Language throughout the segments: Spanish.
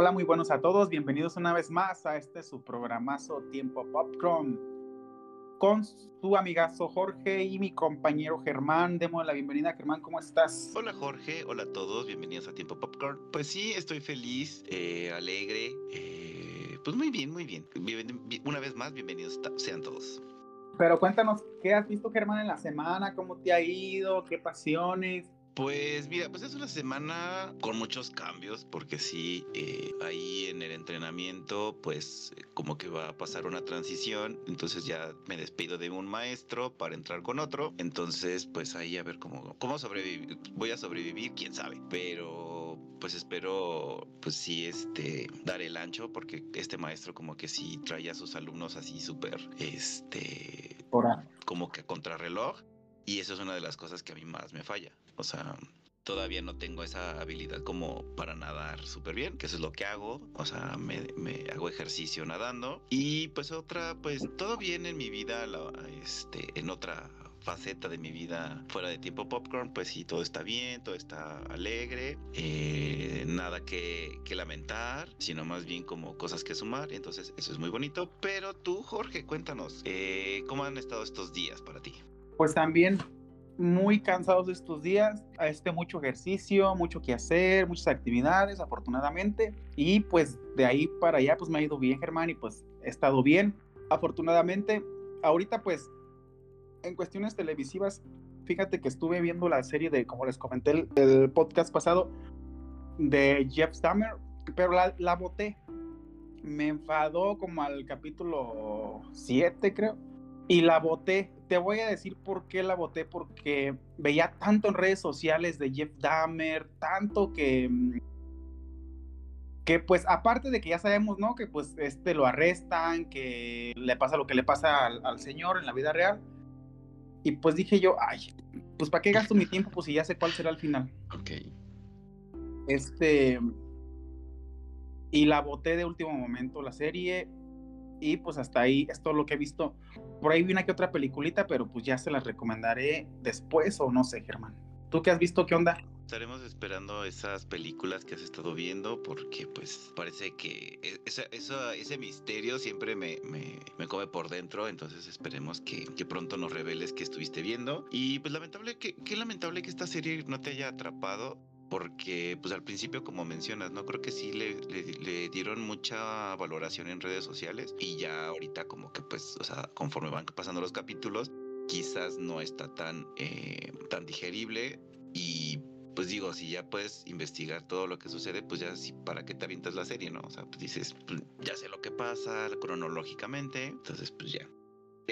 Hola, muy buenos a todos. Bienvenidos una vez más a este su programazo Tiempo Popcorn con su amigazo Jorge y mi compañero Germán. Demos la bienvenida, Germán, ¿cómo estás? Hola Jorge, hola a todos, bienvenidos a Tiempo Popcorn. Pues sí, estoy feliz, eh, alegre, eh, pues muy bien, muy bien. Una vez más, bienvenidos sean todos. Pero cuéntanos, ¿qué has visto Germán en la semana? ¿Cómo te ha ido? ¿Qué pasiones? Pues mira, pues es una semana con muchos cambios, porque sí, eh, ahí en el entrenamiento, pues como que va a pasar una transición, entonces ya me despido de un maestro para entrar con otro, entonces pues ahí a ver cómo, cómo sobrevivir, voy a sobrevivir, quién sabe, pero pues espero pues sí este dar el ancho porque este maestro como que sí trae a sus alumnos así súper este como que a contrarreloj y eso es una de las cosas que a mí más me falla. O sea, todavía no tengo esa habilidad como para nadar súper bien, que eso es lo que hago. O sea, me, hago ejercicio nadando. Y pues otra, pues todo bien en mi vida, este, en otra faceta de mi vida fuera de tiempo popcorn, pues sí, todo está bien, todo está alegre, eh, nada que, lamentar, sino más bien como cosas que sumar, entonces eso es muy bonito. Pero tú, Jorge, cuéntanos, eh, ¿cómo han estado estos días para ti? Pues también muy cansados estos días, este mucho ejercicio, mucho que hacer, muchas actividades, afortunadamente. Y pues de ahí para allá pues me ha ido bien, Germán, y pues he estado bien, afortunadamente. Ahorita pues en cuestiones televisivas, fíjate que estuve viendo la serie de, como les comenté el, el podcast pasado, de Jeff Stammer, pero la, la boté. Me enfadó como al capítulo 7, creo y la voté. Te voy a decir por qué la voté, porque veía tanto en redes sociales de Jeff Dahmer, tanto que mm, que pues aparte de que ya sabemos, ¿no? Que pues este lo arrestan, que le pasa lo que le pasa al, señor en la vida real. Y pues dije yo, ay, pues ¿para qué gasto mi tiempo? Pues si ya sé cuál será el final. Ok. Este... Y la voté de último momento la serie. Y pues hasta ahí es todo lo que he visto. Por ahí vi una que otra peliculita, pero pues ya se las recomendaré después o no sé, Germán. ¿Tú qué has visto? ¿Qué onda? Estaremos esperando esas películas que has estado viendo porque pues parece que e, ese misterio siempre me, me, come por dentro, entonces esperemos que, que, pronto nos reveles que estuviste viendo. Y pues lamentable que, qué lamentable que esta serie no te haya atrapado porque pues al principio como mencionas, no creo que sí le, le, dieron mucha valoración en redes sociales y ya ahorita como que pues, o sea, conforme van pasando los capítulos, quizás no está tan, eh, tan digerible y pues digo, si ya puedes investigar todo lo que sucede, pues ya sí, ¿para qué te avientas la serie, no? O sea, pues dices, pues, ya sé lo que pasa cronológicamente, entonces pues ya,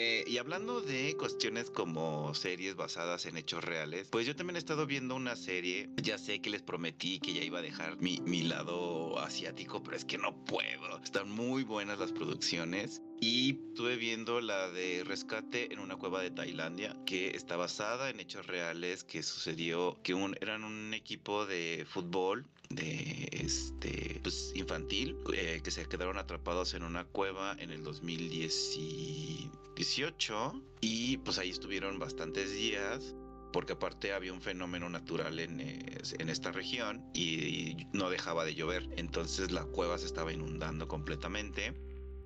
eh, y hablando de cuestiones como series basadas en hechos reales, pues yo también he estado viendo una serie, ya sé que les prometí que ya iba a dejar mi, mi lado asiático, pero es que no puedo. Están muy buenas las producciones. Y estuve viendo la de Rescate en una cueva de Tailandia, que está basada en hechos reales que sucedió, que un, eran un equipo de fútbol de este pues infantil eh, que se quedaron atrapados en una cueva en el 2018 y pues ahí estuvieron bastantes días porque aparte había un fenómeno natural en, en esta región y, no dejaba de llover. Entonces la cueva se estaba inundando completamente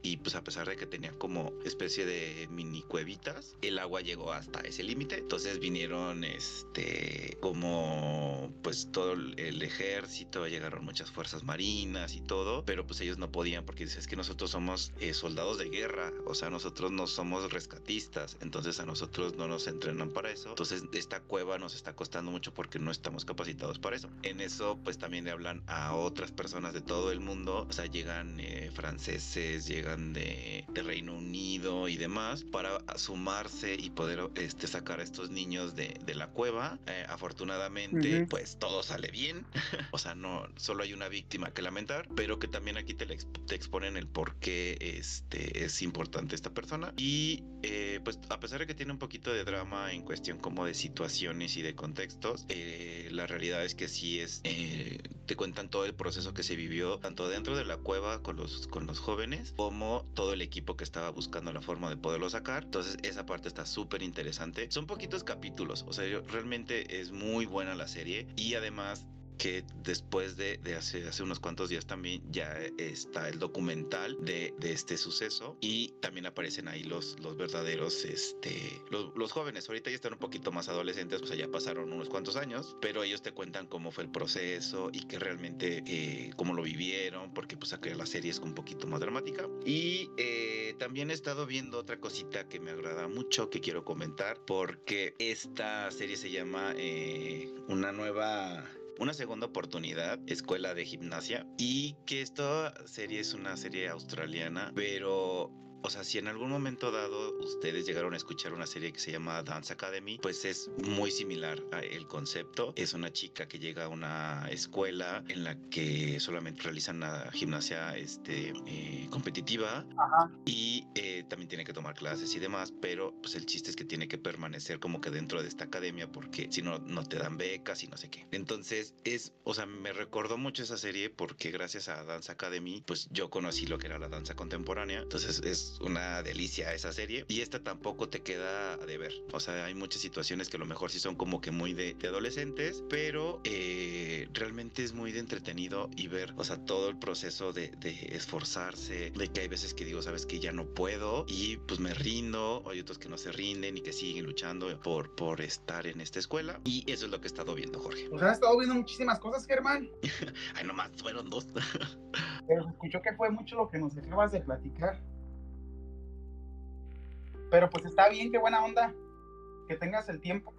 y pues a pesar de que tenía como especie de mini cuevitas, el agua llegó hasta ese límite. Entonces vinieron este como pues todo el ejército, llegaron muchas fuerzas marinas y todo, pero pues ellos no podían porque es que nosotros somos eh, soldados de guerra, o sea, nosotros no somos rescatistas, entonces a nosotros no nos entrenan para eso. Entonces esta cueva nos está costando mucho porque no estamos capacitados para eso. En eso pues también le hablan a otras personas de todo el mundo, o sea, llegan eh, franceses, llegan de, Reino Unido y demás para sumarse y poder este, sacar a estos niños de, la cueva. Eh, afortunadamente, pues todo sale bien. o sea, no solo hay una víctima que lamentar, pero que también aquí te, te exponen el por qué este, es importante esta persona. Y eh, pues a pesar de que tiene un poquito de drama en cuestión como de situaciones y de contextos, eh, la realidad es que sí es, te cuentan todo el proceso que se vivió tanto dentro de la cueva con los, con los jóvenes como todo el equipo que estaba buscando la forma de poderlo sacar. Entonces esa parte está súper interesante. Son poquitos capítulos, o sea, realmente es muy buena la serie y además que después de, hace, hace unos cuantos días también ya está el documental de, este suceso y también aparecen ahí los, los verdaderos, este, los, jóvenes. Ahorita ya están un poquito más adolescentes, pues ya pasaron unos cuantos años, pero ellos te cuentan cómo fue el proceso y que realmente eh, cómo lo vivieron, porque pues acá la serie es un poquito más dramática. Y eh, también he estado viendo otra cosita que me agrada mucho, que quiero comentar, porque esta serie se llama eh, Una nueva una segunda oportunidad, Escuela de Gimnasia, y que esta serie es una serie australiana, pero sea, si en algún momento dado ustedes llegaron a escuchar una serie que se llama Dance Academy, pues es muy similar al concepto. Es una chica que llega a una escuela en la que solamente realizan la gimnasia este, eh, competitiva y eh, también tiene que tomar clases y demás, pero pues el chiste es que tiene que permanecer como que dentro de esta academia porque si no, no te dan becas y no sé qué. Entonces es, o sea, me recordó mucho esa serie porque gracias a Dance Academy, pues yo conocí lo que era la danza contemporánea. Entonces es una delicia esa serie. Y esta tampoco te queda de ver. O sea, hay muchas situaciones que a lo mejor sí son como que muy de, adolescentes, pero eh, realmente es muy de entretenido y ver, o sea, todo el proceso de, esforzarse, de que hay veces que digo, sabes que ya no puedo y pues me rindo, hay otros que no se rinden y que siguen luchando por, por estar en esta escuela. Y eso es lo que he estado viendo, Jorge. Pues has estado viendo muchísimas cosas, Germán. Ay, nomás fueron dos. Pero se escuchó que fue mucho lo que nos acabas de platicar. Pero pues está bien, qué buena onda que tengas el tiempo.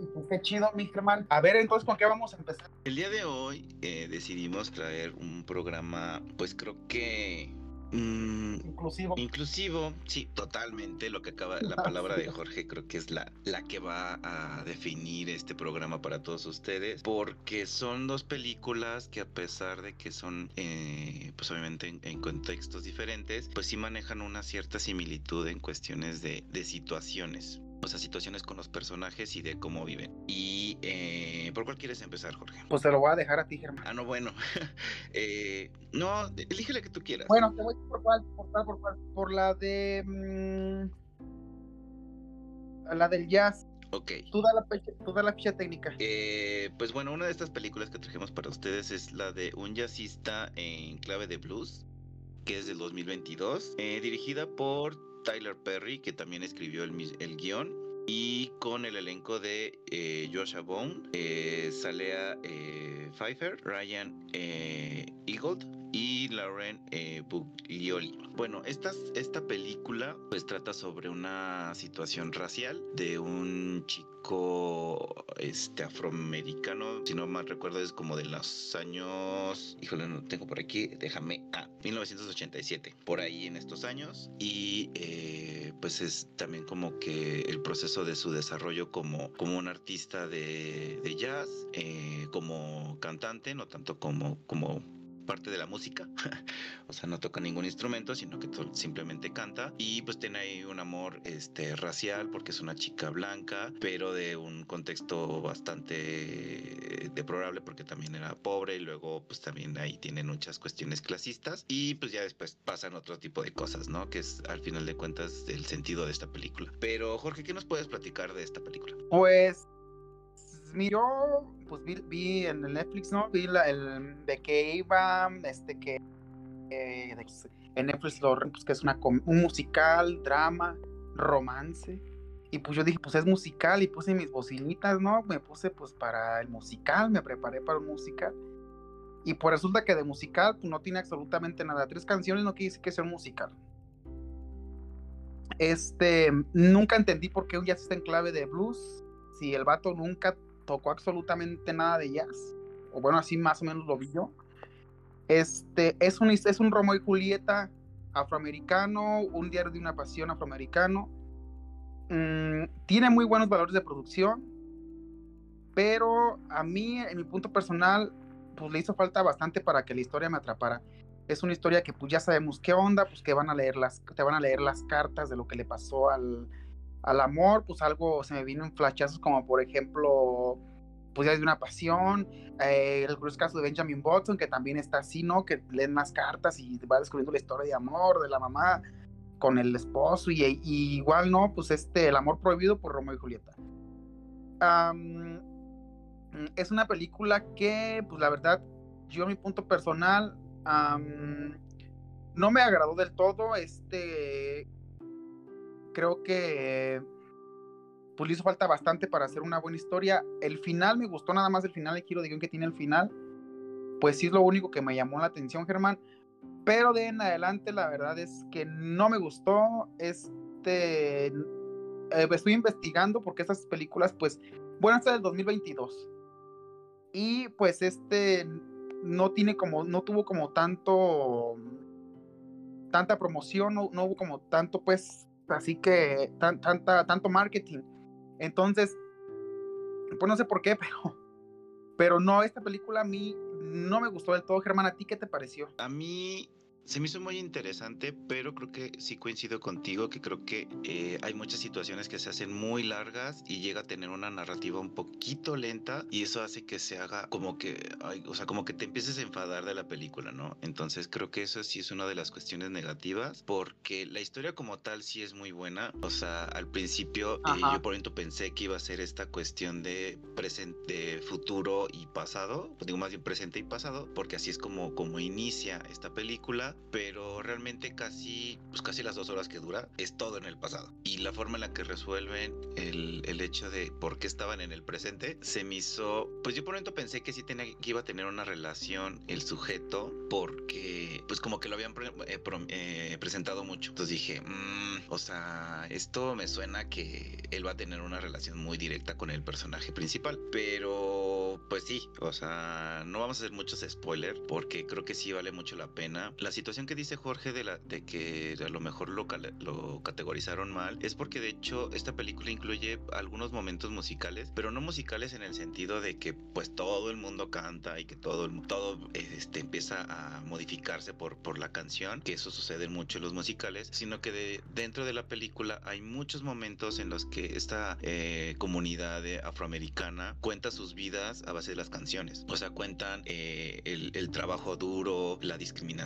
Y pues qué chido, mi Germán. A ver, entonces, ¿con qué vamos a empezar? El día de hoy eh, decidimos traer un programa, pues creo que Mm, inclusivo. Inclusivo, sí, totalmente. Lo que acaba, la palabra de Jorge creo que es la, la que va a definir este programa para todos ustedes, porque son dos películas que a pesar de que son, eh, pues obviamente en, contextos diferentes, pues sí manejan una cierta similitud en cuestiones de, de situaciones o sea, situaciones con los personajes y de cómo viven. Y eh, ¿por cuál quieres empezar, Jorge? Pues te lo voy a dejar a ti, Germán. Ah, no, bueno. eh, no, elige la que tú quieras. Bueno, te voy por cuál, por cuál, por cuál. Por la de. Mmm, la del jazz. Ok. Tú da la, tú da la ficha técnica. Eh, pues bueno, una de estas películas que trajimos para ustedes es la de un jazzista en clave de blues, que es del 2022, eh, dirigida por Tyler Perry, que también escribió el, guion, y con el elenco de eh, Joshua Bone, eh, Salea eh, Pfeiffer, Ryan eh, Eagold y Lauren eh, Buglioli. Bueno, esta, esta película pues trata sobre una situación racial de un chico este afroamericano, si no mal recuerdo es como de los años, híjole, no tengo por aquí, déjame, ah, 1987, por ahí en estos años y eh, pues es también como que el proceso de su desarrollo como, como un artista de, jazz, eh, como cantante, no tanto como, como parte de la música, o sea, no toca ningún instrumento, sino que simplemente canta y pues tiene ahí un amor este racial porque es una chica blanca, pero de un contexto bastante deplorable porque también era pobre y luego pues también ahí tienen muchas cuestiones clasistas y pues ya después pasan otro tipo de cosas, ¿no? Que es al final de cuentas el sentido de esta película. Pero Jorge, ¿qué nos puedes platicar de esta película? Pues miró, pues vi, en el Netflix, ¿no? Vi el de que iba, este que eh, en Netflix lo, pues, que es una, un musical, drama, romance. Y pues yo dije, pues es musical y puse mis bocinitas, ¿no? Me puse pues para el musical, me preparé para un musical. Y pues resulta que de musical pues, no tiene absolutamente nada. Tres canciones no quiere decir que sea un musical. Este, nunca entendí por qué un jazz está en clave de blues. Si el vato nunca tocó absolutamente nada de jazz, o bueno, así más o menos lo vi yo. Este, es un, es un Romeo y Julieta afroamericano, un diario de una pasión afroamericano. Mm, tiene muy buenos valores de producción, pero a mí, en mi punto personal, pues le hizo falta bastante para que la historia me atrapara. Es una historia que pues ya sabemos qué onda, pues que van a leer las, te van a leer las cartas de lo que le pasó al, al amor, pues algo se me vino en flashazos como por ejemplo, pues ya de una pasión, eh, el caso de Benjamin Button, que también está así, ¿no? Que leen más cartas y va descubriendo la historia de amor de la mamá con el esposo y, igual, ¿no? Pues este, el amor prohibido por Romeo y Julieta. Es una película que, pues la verdad, yo a mi punto personal, no me agradó del todo. Este, creo que pues le hizo falta bastante para hacer una buena historia. El final me gustó nada más el final, el giro de guion que tiene el final. Pues sí es lo único que me llamó la atención, Germán. Pero de en adelante la verdad es que no me gustó. Este, eh, estoy investigando porque estas películas, pues, bueno, hasta del 2022. Y pues este no tiene como, no tuvo como tanto, tanta promoción, no, no hubo como tanto, pues, así que tan, tanta, tanto marketing. Entonces, pues no sé por qué, pero, pero no, esta película a mí no me gustó del todo. Germán, ¿a ti qué te pareció? A mí se me hizo muy interesante, pero creo que sí coincido contigo, que creo que eh, hay muchas situaciones que se hacen muy largas y llega a tener una narrativa un poquito lenta y eso hace que se haga como que, o sea, como que te empieces a enfadar de la película, ¿no? Entonces creo que eso sí es una de las cuestiones negativas, porque la historia como tal sí es muy buena, o sea, al principio eh, yo por ejemplo pensé que iba a ser esta cuestión de presente, futuro y pasado, digo más bien presente y pasado, porque así es como, como inicia esta película pero realmente casi, pues casi las dos horas que dura es todo en el pasado. Y la forma en la que resuelven el, el hecho de por qué estaban en el presente se me hizo, pues yo por un momento pensé que sí tenía, que iba a tener una relación el sujeto porque pues como que lo habían eh, eh, presentado mucho. Entonces dije, mmm, o sea, esto me suena que él va a tener una relación muy directa con el personaje principal, pero pues sí, o sea, no vamos a hacer muchos spoilers porque creo que sí vale mucho la pena. La situación que dice Jorge de, la, de que a lo mejor lo, lo categorizaron mal es porque de hecho esta película incluye algunos momentos musicales, pero no musicales en el sentido de que pues todo el mundo canta y que todo el todo este empieza a modificarse por por la canción, que eso sucede mucho en los musicales, sino que de, dentro de la película hay muchos momentos en los que esta eh, comunidad afroamericana cuenta sus vidas a base de las canciones, o sea cuentan eh, el, el trabajo duro, la discriminación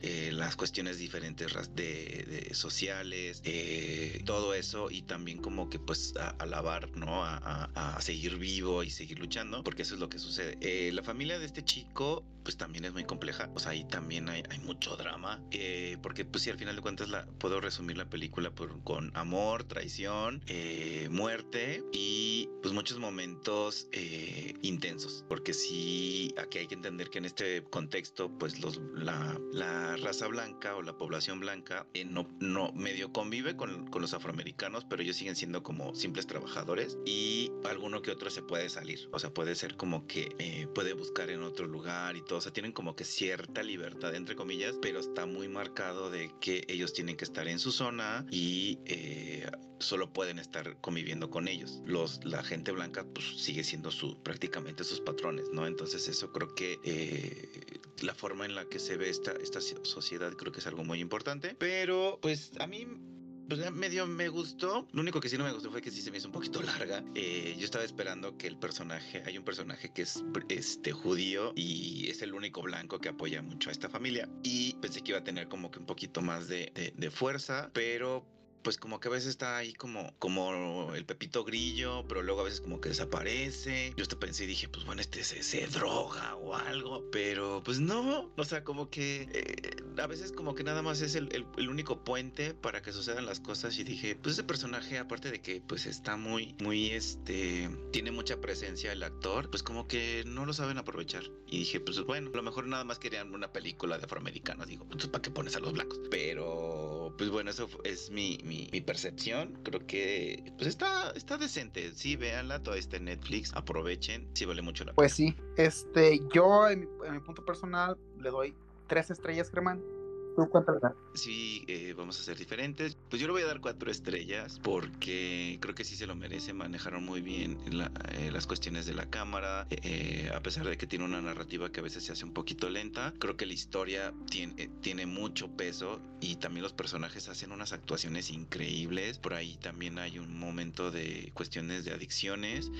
eh, las cuestiones diferentes de, sociales, eh, todo eso y también como que pues alabar, ¿no? A, seguir vivo y seguir luchando, porque eso es lo que sucede. Eh, la familia de este chico pues también es muy compleja, o sea, ahí también hay, mucho drama, porque pues si al final de cuentas la, puedo resumir la película por, con amor, traición, muerte y pues muchos momentos intensos, porque sí, aquí hay que entender que en este contexto pues los, la, la raza blanca o la población blanca eh, no, no medio convive con, con, los afroamericanos, pero ellos siguen siendo como simples trabajadores y alguno que otro se puede salir, o sea, puede ser como que eh, puede buscar en otro lugar y todo, o sea, tienen como que cierta libertad, entre comillas, pero está muy marcado de que ellos tienen que estar en su zona y eh, solo pueden estar conviviendo con ellos. Los, la gente blanca pues sigue siendo su, prácticamente sus patrones, ¿no? Entonces eso creo que la forma en la que se ve esta, esta sociedad creo que es algo muy importante. Pero pues a mí pues medio me gustó. Lo único que sí no me gustó fue que sí se me hizo un poquito larga. Eh, yo estaba esperando que el personaje, hay un personaje que es este judío y es el único blanco que apoya mucho a esta familia. Y pensé que iba a tener como que un poquito más de, de, de fuerza, pero pues como que a veces está ahí como, como el Pepito Grillo, pero luego a veces como que desaparece. Yo hasta pensé y dije, pues bueno, este se, droga o algo, pero pues no, o sea, como que eh, a veces como que nada más es el, el, único puente para que sucedan las cosas y dije, pues ese personaje, aparte de que pues está muy, muy, este, tiene mucha presencia el actor, pues como que no lo saben aprovechar. Y dije, pues bueno, a lo mejor nada más querían una película de afroamericanos, digo, entonces ¿para qué pones a los blancos? Pero, pues bueno, eso es mi mi, percepción, creo que pues está, está decente. Sí, véanla, toda esta en Netflix, aprovechen, sí vale mucho la pena. Pues sí, este, yo en mi punto personal le doy tres estrellas, Germán. ¿Tú cuánto Sí, eh, vamos a ser diferentes. Pues yo le voy a dar cuatro estrellas porque creo que sí se lo merece. Manejaron muy bien eh, las cuestiones de la cámara, eh, a pesar de que tiene una narrativa que a veces se hace un poquito lenta. Creo que la historia tiene, tiene mucho peso y también los personajes hacen unas actuaciones increíbles. Por ahí también hay un momento de cuestiones de adicciones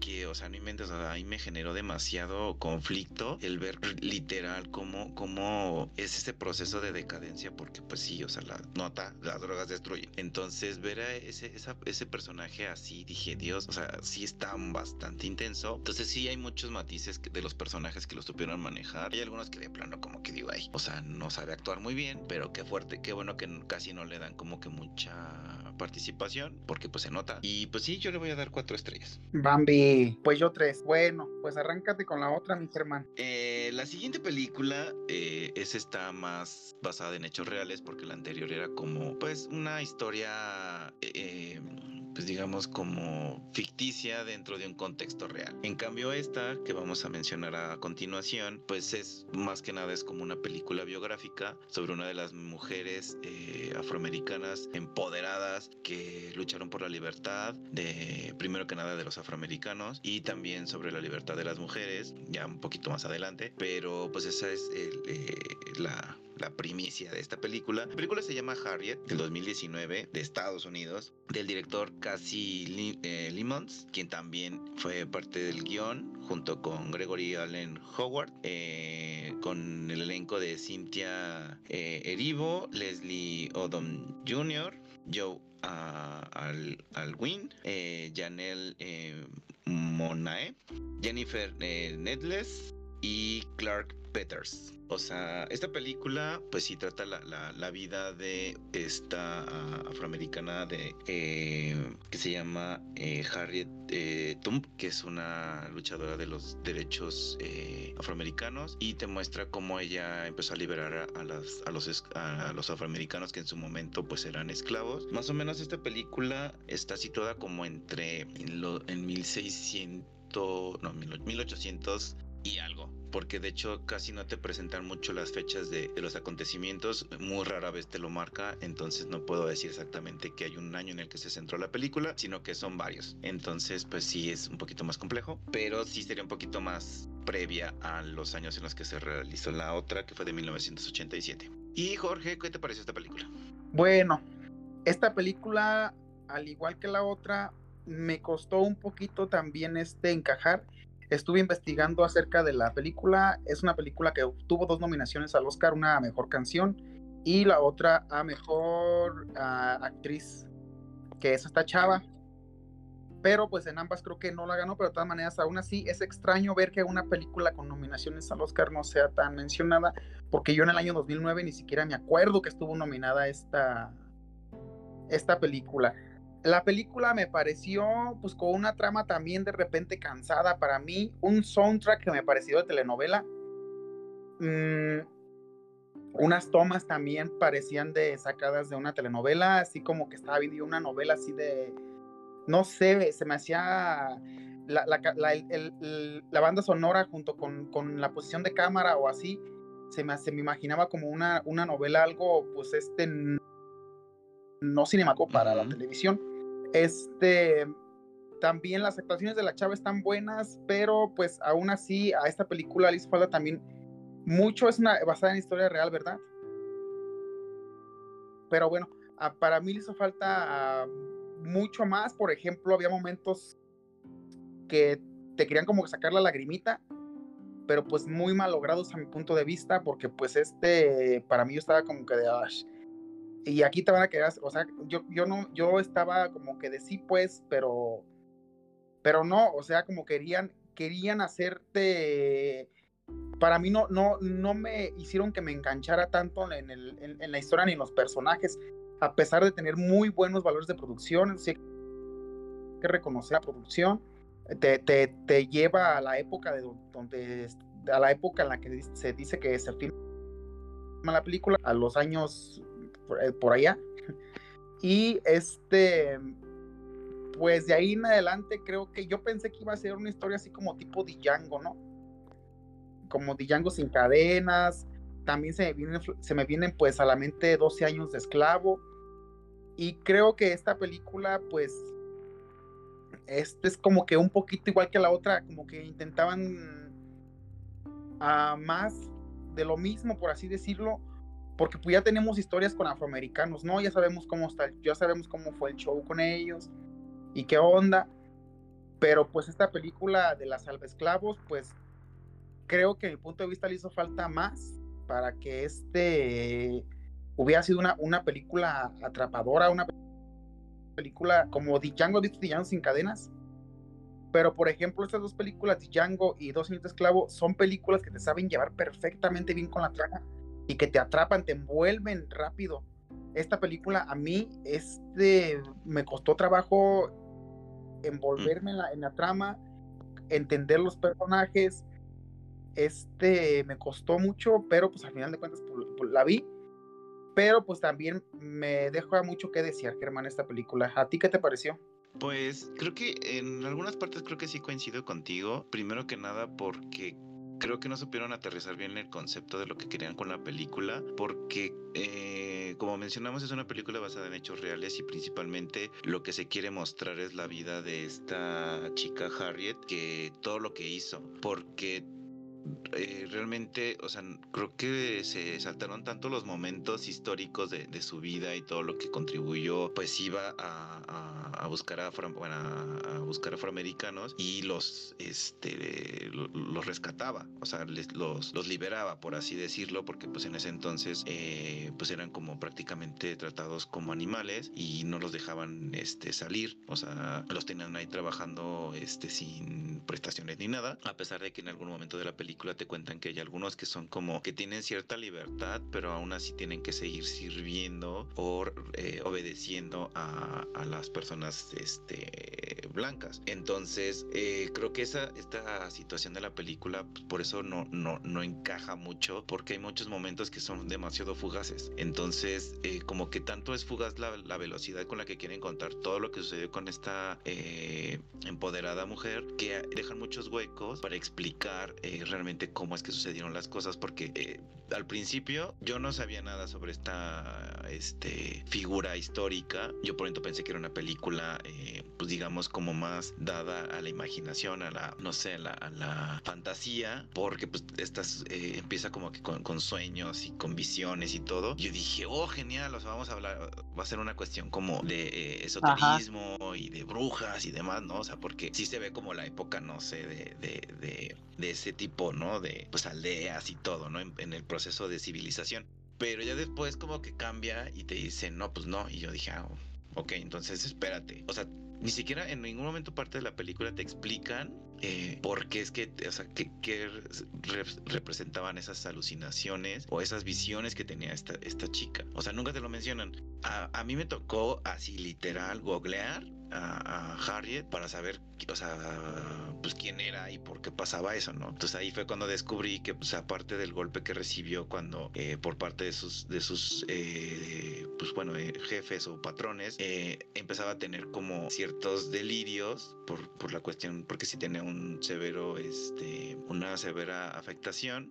que, o sea, no inventes, ahí me generó demasiado conflicto el ver literal cómo, cómo es ese proceso de decadencia porque pues sí, o sea, la nota, las drogas destruyen. Entonces ver a ese, ese personaje así, dije, Dios, o sea, sí está bastante intenso. Entonces sí hay muchos matices de los personajes que lo supieron manejar. Hay algunos que de plano como que digo, ay, o sea, no sabe actuar muy bien, pero qué fuerte, qué bueno que casi no le dan como que mucha participación, porque pues se nota. Y pues sí, yo le voy a dar cuatro estrellas. Bambi, pues yo tres. Bueno, pues arráncate con la otra, mi hermano. Eh, la siguiente película eh, es esta más basada en hechos reales, porque la anterior era como pues una historia... Eh, pues digamos como ficticia dentro de un contexto real. En cambio esta que vamos a mencionar a continuación, pues es más que nada es como una película biográfica sobre una de las mujeres eh, afroamericanas empoderadas que lucharon por la libertad de primero que nada de los afroamericanos y también sobre la libertad de las mujeres ya un poquito más adelante, pero pues esa es eh, la la primicia de esta película. La película se llama Harriet, del 2019, de Estados Unidos, del director Cassie eh, Limons, quien también fue parte del guion, junto con Gregory Allen Howard, eh, con el elenco de Cynthia eh, Erivo, Leslie Odom Jr., Joe ah, Al Alwin, Janelle Monae, Jennifer Nedles y Clark O sea, esta película, pues sí trata la, la, vida de esta ah, afroamericana de eh, que se llama eh, Harriet eh, Tump, que es una luchadora de los derechos afroamericanos y te muestra cómo ella empezó a liberar a, los, a los afroamericanos que en su momento pues eran esclavos. Más o menos esta película está situada como entre en, lo, en 1600, no, 1800 y algo porque de hecho casi no te presentan mucho las fechas de, los acontecimientos, muy rara vez te lo marca, entonces no puedo decir exactamente que hay un año en el que se centró la película, sino que son varios. Entonces, pues sí es un poquito más complejo, pero sí sería un poquito más previa a los años en los que se realizó la otra, que fue de 1987. Y Jorge, ¿qué te pareció esta película? Bueno, esta película, al igual que la otra, me costó un poquito también este encajar Estuve investigando acerca de la película. Es una película que obtuvo dos nominaciones al Oscar, una a Mejor Canción y la otra a Mejor Actriz, que es esta chava. Pero pues en ambas creo que no la ganó, pero de todas maneras aún así es extraño ver que una película con nominaciones al Oscar no sea tan mencionada, porque yo en el año 2009 ni siquiera me acuerdo que estuvo nominada esta, esta película. La película me pareció pues con una trama también de repente cansada para mí, un soundtrack que me pareció de telenovela. Mm, unas tomas también parecían de sacadas de una telenovela, así como que estaba viendo una novela así de, no sé, se me hacía la, la, banda sonora junto con, con, la posición de cámara o así, se me, se me imaginaba como una, una novela, algo pues este no cinemático para la televisión. Este, también las actuaciones de la chava están buenas, pero pues aún así a esta película le hizo falta también mucho, es una basada en historia real, ¿verdad? Pero bueno, para mí le hizo falta mucho más, por ejemplo, había momentos que te querían como sacar la lagrimita, pero pues muy mal logrados a mi punto de vista, porque pues este, para mí yo estaba como que de, y aquí te van a quedar, o sea, yo, yo no, yo estaba como que de sí, pues, pero, pero no, o sea, como querían, querían hacerte, para mí no, no, no me hicieron que me enganchara tanto en, el, en, la historia ni en los personajes, a pesar de tener muy buenos valores de producción, sí hay que reconocer la producción, te, te, te lleva a la época de donde, a la época en la que se dice que se filma la película, a los años eh, por, allá. Y este, pues de ahí en adelante creo que yo pensé que iba a ser una historia así como tipo Django, ¿no? Como Django sin cadenas. También se me, vienen, se me vienen pues a la mente 12 años de esclavo. Y creo que esta película pues este es como que un poquito igual que la otra, como que intentaban a más de lo mismo, por así decirlo, porque pues ya tenemos historias con afroamericanos, ¿no? Ya sabemos cómo está, ya sabemos cómo fue el show con ellos y qué onda. Pero pues esta película de la salva esclavos, pues creo que a mi punto de vista le hizo falta más para que este hubiera sido una, una película atrapadora, una película como Django, ¿viste Django sin cadenas? Pero, por ejemplo, estas dos películas, Django y Dos Minutos Esclavo, son películas que te saben llevar perfectamente bien con la trama y que te atrapan, te envuelven rápido. Esta película a mí este, me costó trabajo envolverme en la, en la trama, entender los personajes. Este me costó mucho, pero pues al final de cuentas pues, pues, la vi. Pero pues también me deja mucho que desear, Germán, esta película. ¿A ti qué te pareció? Pues creo que en algunas partes creo que sí coincido contigo. Primero que nada porque creo que no supieron aterrizar bien el concepto de lo que querían con la película, porque eh, como mencionamos es una película basada en hechos reales y principalmente lo que se quiere mostrar es la vida de esta chica Harriet, que todo lo que hizo, porque eh, realmente, o sea, creo que se saltaron tanto los momentos históricos de, su vida y todo lo que contribuyó, pues iba a, buscar a, a, buscar afroamericanos y los, este, los rescataba, o sea, los, los liberaba, por así decirlo, porque pues en ese entonces, eh, pues eran como prácticamente tratados como animales y no los dejaban, este, salir, o sea, los tenían ahí trabajando, este, sin prestaciones ni nada, a pesar de que en algún momento de la película te cuentan que hay algunos que son como que tienen cierta libertad, pero aún así tienen que seguir sirviendo o eh, obedeciendo a, a, las personas este, blancas. Entonces, eh, creo que esa, esta situación de la película, por eso no, no, no encaja mucho, porque hay muchos momentos que son demasiado fugaces. Entonces, eh, como que tanto es fugaz la, la, velocidad con la que quieren contar todo lo que sucedió con esta empoderada mujer, que dejan muchos huecos para explicar realmente cómo es que sucedieron las cosas, porque eh, al principio yo no sabía nada sobre esta este, figura histórica. Yo por ejemplo pensé que era una película, eh, pues digamos, como más dada a la imaginación, a la, no sé, a la, fantasía, porque pues estas eh, empieza como que con, sueños y con visiones y todo. Yo dije, oh, genial, o sea, vamos a hablar, va a ser una cuestión como de esoterismo y de brujas y demás, ¿no? O sea, porque sí se ve como la época, no sé, de, de, de, de ese tipo, ¿no? De pues aldeas y todo, ¿no? En, el proceso de civilización. Pero ya después como que cambia y te dice, no, pues no. Y yo dije, ah, ok, entonces espérate. O sea, ni siquiera en ningún momento parte de la película te explican eh, por qué es que, o sea, qué, representaban esas alucinaciones o esas visiones que tenía esta, esta chica. O sea, nunca te lo mencionan. A, a mí me tocó así literal googlear a, Harriet para saber, o sea, pues quién era y por qué pasaba eso, ¿no? Entonces ahí fue cuando descubrí que, pues aparte del golpe que recibió cuando eh, por parte de sus, de sus, eh, pues bueno, eh, jefes o patrones, empezaba a tener como ciertos delirios por, por la cuestión, porque si tenía un severo, este, una severa afectación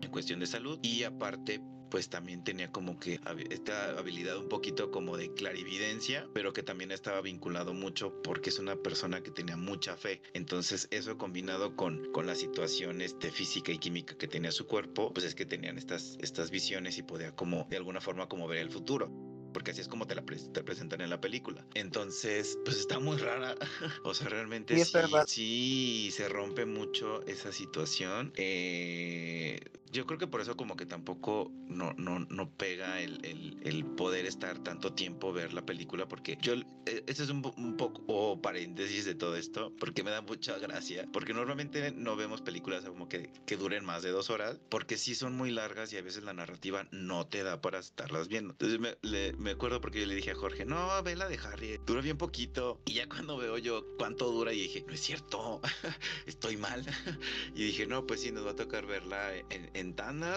en cuestión de salud y aparte pues también tenía como que esta habilidad un poquito como de clarividencia, pero que también estaba vinculado mucho porque es una persona que tenía mucha fe. Entonces eso combinado con, con la situación este, física y química que tenía su cuerpo, pues es que tenían estas, estas visiones y podía como de alguna forma como ver el futuro porque así es como te la te presentan en la película. Entonces, pues está muy rara. o sea, realmente sí, sí, se rompe mucho esa situación. Eh, yo creo que por eso como que tampoco no, no, no pega el, el, poder estar tanto tiempo ver la película, porque yo, e, este es un, un poco paréntesis de todo esto, porque me da mucha gracia, porque normalmente no vemos películas como que, que duren más de dos horas, porque sí son muy largas y a veces la narrativa no te da para estarlas viendo. Entonces me, me acuerdo porque yo le dije a Jorge, no, ve la de Harry, dura bien poquito, y ya cuando veo yo cuánto dura, y dije, no es cierto, estoy mal, y dije, no, pues sí, nos va a tocar verla en en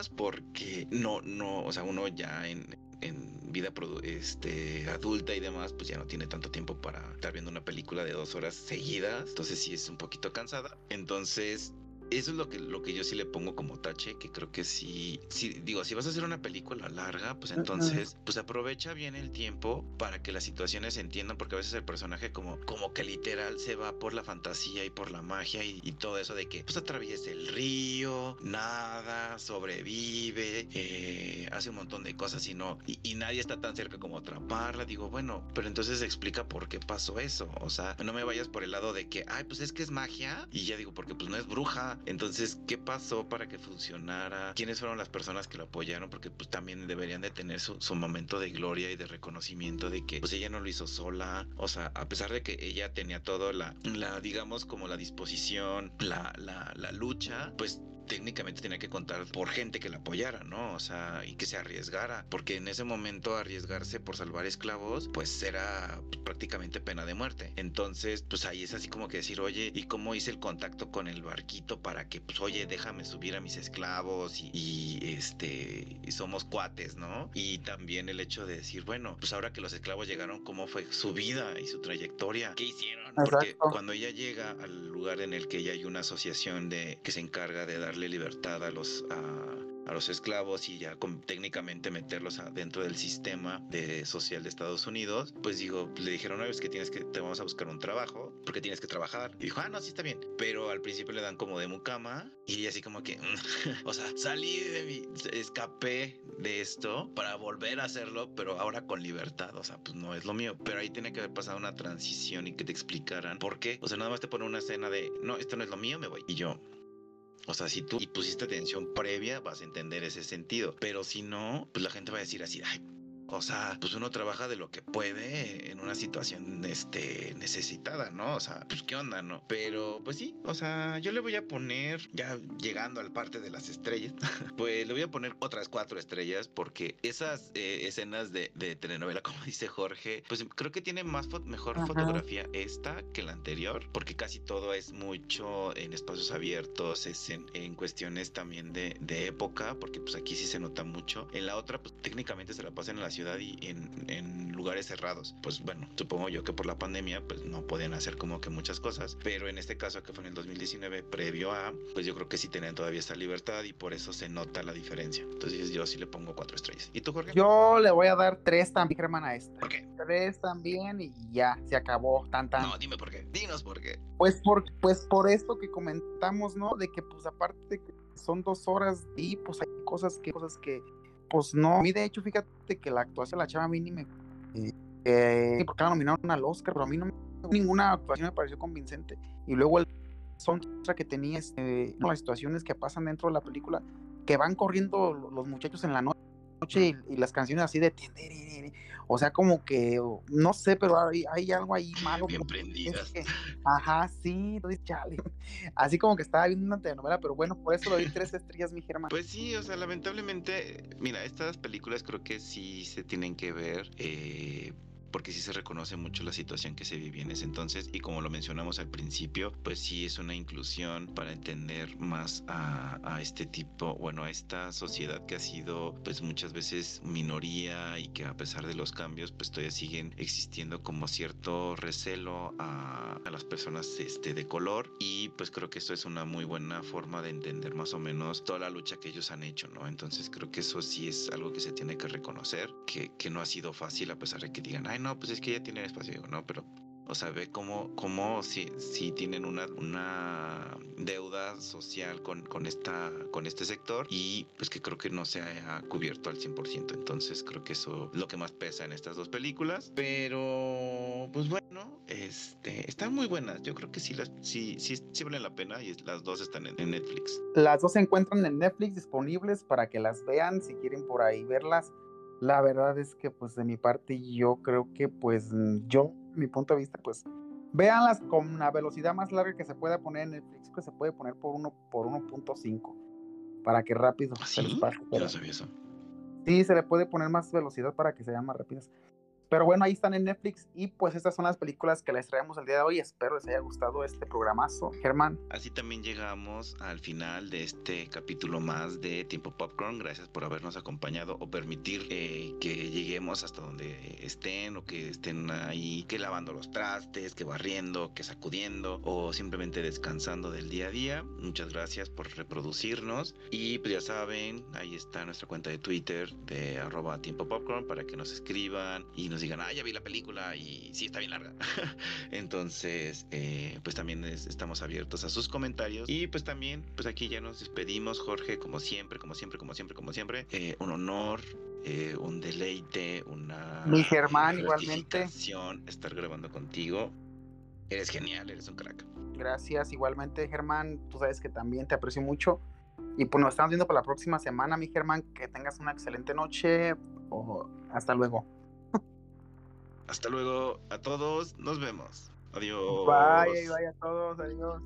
porque no, no, o sea, uno ya en, en vida este, adulta y demás, pues ya no tiene tanto tiempo para estar viendo una película de dos horas seguidas. Entonces sí es un poquito cansada. Entonces eso es lo que, lo que yo sí le pongo como tache, que creo que sí, sí, digo, si vas a hacer una película larga, pues entonces, pues aprovecha bien el tiempo para que las situaciones se entiendan, porque a veces el personaje como, como que literal se va por la fantasía y por la magia y, todo eso de que pues atraviesa el río, nada, sobrevive, eh, hace un montón de cosas y no, y, nadie está tan cerca como atraparla, digo, bueno, pero entonces explica por qué pasó eso, o sea, no me vayas por el lado de que, ay, pues es que es magia, y ya digo, porque pues no es bruja, Entonces, ¿qué pasó para que funcionara? ¿Quiénes fueron las personas que lo apoyaron? Porque pues también deberían de tener su, su momento de gloria y de reconocimiento de que pues ella no lo hizo sola. O sea, a pesar de que ella tenía todo la, la digamos, como la disposición, la, la, la lucha, pues técnicamente tenía que contar por gente que la apoyara, ¿no? O sea, y que se arriesgara, porque en ese momento arriesgarse por salvar esclavos, pues era prácticamente pena de muerte. Entonces, pues ahí es así como que decir, oye, ¿y cómo hice el contacto con el barquito para que, pues, oye, déjame subir a mis esclavos y, y este, y somos cuates, ¿no? Y también el hecho de decir, bueno, pues ahora que los esclavos llegaron, ¿cómo fue su vida y su trayectoria? ¿Qué hicieron? Porque cuando ella llega al lugar en el que ya hay una asociación de que se encarga de darle libertad a los a los esclavos y ya con, técnicamente meterlos dentro del sistema de social de Estados Unidos, pues digo, le dijeron, no, es que tienes que, te vamos a buscar un trabajo, porque tienes que trabajar. Y dijo, ah, no, sí está bien. Pero al principio le dan como de mucama y así como que, o sea, salí de mi, escapé de esto para volver a hacerlo, pero ahora con libertad, o sea, pues no es lo mío. Pero ahí tiene que haber pasado una transición y que te explicaran por qué. O sea, nada más te pone una escena de, no, esto no es lo mío, me voy. Y yo, o sea, si tú pusiste atención previa, vas a entender ese sentido. Pero si no, pues la gente va a decir así, ay, o sea, pues uno trabaja de lo que puede en una situación este, necesitada, ¿no? O sea, pues qué onda, ¿no? Pero pues sí, o sea, yo le voy a poner, ya llegando al parte de las estrellas, pues le voy a poner otras cuatro estrellas porque esas eh, escenas de, de, telenovela, como dice Jorge, pues creo que tiene más mejor fotografía esta que la anterior, porque casi todo es mucho en espacios abiertos, es en, en cuestiones también de, de, época, porque pues aquí sí se nota mucho. En la otra, pues técnicamente se la pasan en la ciudad y en, en, lugares cerrados. Pues bueno, supongo yo que por la pandemia pues no podían hacer como que muchas cosas, pero en este caso que fue en el 2019 previo a, pues yo creo que sí tenían todavía esta libertad y por eso se nota la diferencia. Entonces yo sí le pongo cuatro estrellas. ¿Y tú, Jorge? Yo le voy a dar tres también, Germán, a esta. ¿Por qué? Tres también y ya, se acabó tan tan. No, dime por qué. Dinos por qué. Pues por, pues por esto que comentamos, ¿no? De que pues aparte que son dos horas y pues hay cosas que, cosas que pues no. A mí, de hecho, fíjate que la actuación de la chava a me. Eh, porque la nominaron al Oscar, pero a mí no ninguna actuación me pareció convincente. Y luego el soundtrack que tenía, este, las situaciones que pasan dentro de la película, que van corriendo los muchachos en la noche y, y, las canciones así de o sea como que no sé pero hay, hay algo ahí malo bien prendidas que, ajá sí chale. así como que estaba viendo una telenovela pero bueno por eso lo doy tres estrellas mi Germán pues sí o sea lamentablemente mira estas películas creo que sí se tienen que ver eh, porque sí se reconoce mucho la situación que se vivía en ese entonces y como lo mencionamos al principio, pues sí es una inclusión para entender más a, a, este tipo, bueno, a esta sociedad que ha sido pues muchas veces minoría y que a pesar de los cambios pues todavía siguen existiendo como cierto recelo a, a las personas este, de color y pues creo que esto es una muy buena forma de entender más o menos toda la lucha que ellos han hecho, ¿no? Entonces creo que eso sí es algo que se tiene que reconocer, que, que no ha sido fácil a pesar de que digan, ay, no, pues es que ya tienen espacio, digo, no, pero, o sea, ve cómo, cómo si, si tienen una, una deuda social con, con, esta, con este sector y pues que creo que no se ha cubierto al 100%. Entonces creo que eso es lo que más pesa en estas dos películas. Pero, pues bueno, este, están muy buenas. Yo creo que sí, las, sí, sí, sí valen la pena y las dos están en Netflix. Las dos se encuentran en Netflix disponibles para que las vean si quieren por ahí verlas la verdad es que pues de mi parte yo creo que pues yo, mi punto de vista, pues véanlas con una velocidad más larga que se pueda poner en Netflix, que se puede poner por uno por 1.5 para que rápido ¿Ah, se les pase. Pero... sabía eso. Sí, se le puede poner más velocidad para que sean más rápidas. Pero bueno, ahí están en Netflix y pues estas son las películas que les traemos el día de hoy. Espero les haya gustado este programazo. Germán. Así también llegamos al final de este capítulo más de Tiempo Popcorn. Gracias por habernos acompañado o permitir eh, que lleguemos hasta donde estén o que estén ahí, que lavando los trastes, que barriendo, que sacudiendo o simplemente descansando del día a día. Muchas gracias por reproducirnos y pues ya saben, ahí está nuestra cuenta de Twitter de arroba Tiempo Popcorn para que nos escriban y nos digan, ah, ya vi la película y sí está bien larga. Entonces, eh, pues también es, estamos abiertos a sus comentarios. Y pues también, pues aquí ya nos despedimos, Jorge, como siempre, como siempre, como siempre, como siempre. Eh, un honor, eh, un deleite, una... Mi Germán, igualmente. Estar grabando contigo. Eres genial, eres un crack. Gracias, igualmente, Germán. Tú sabes que también te aprecio mucho. Y pues nos estamos viendo para la próxima semana, mi Germán. Que tengas una excelente noche. O hasta luego. Hasta luego a todos. Nos vemos. Adiós. Bye, bye a todos. Adiós.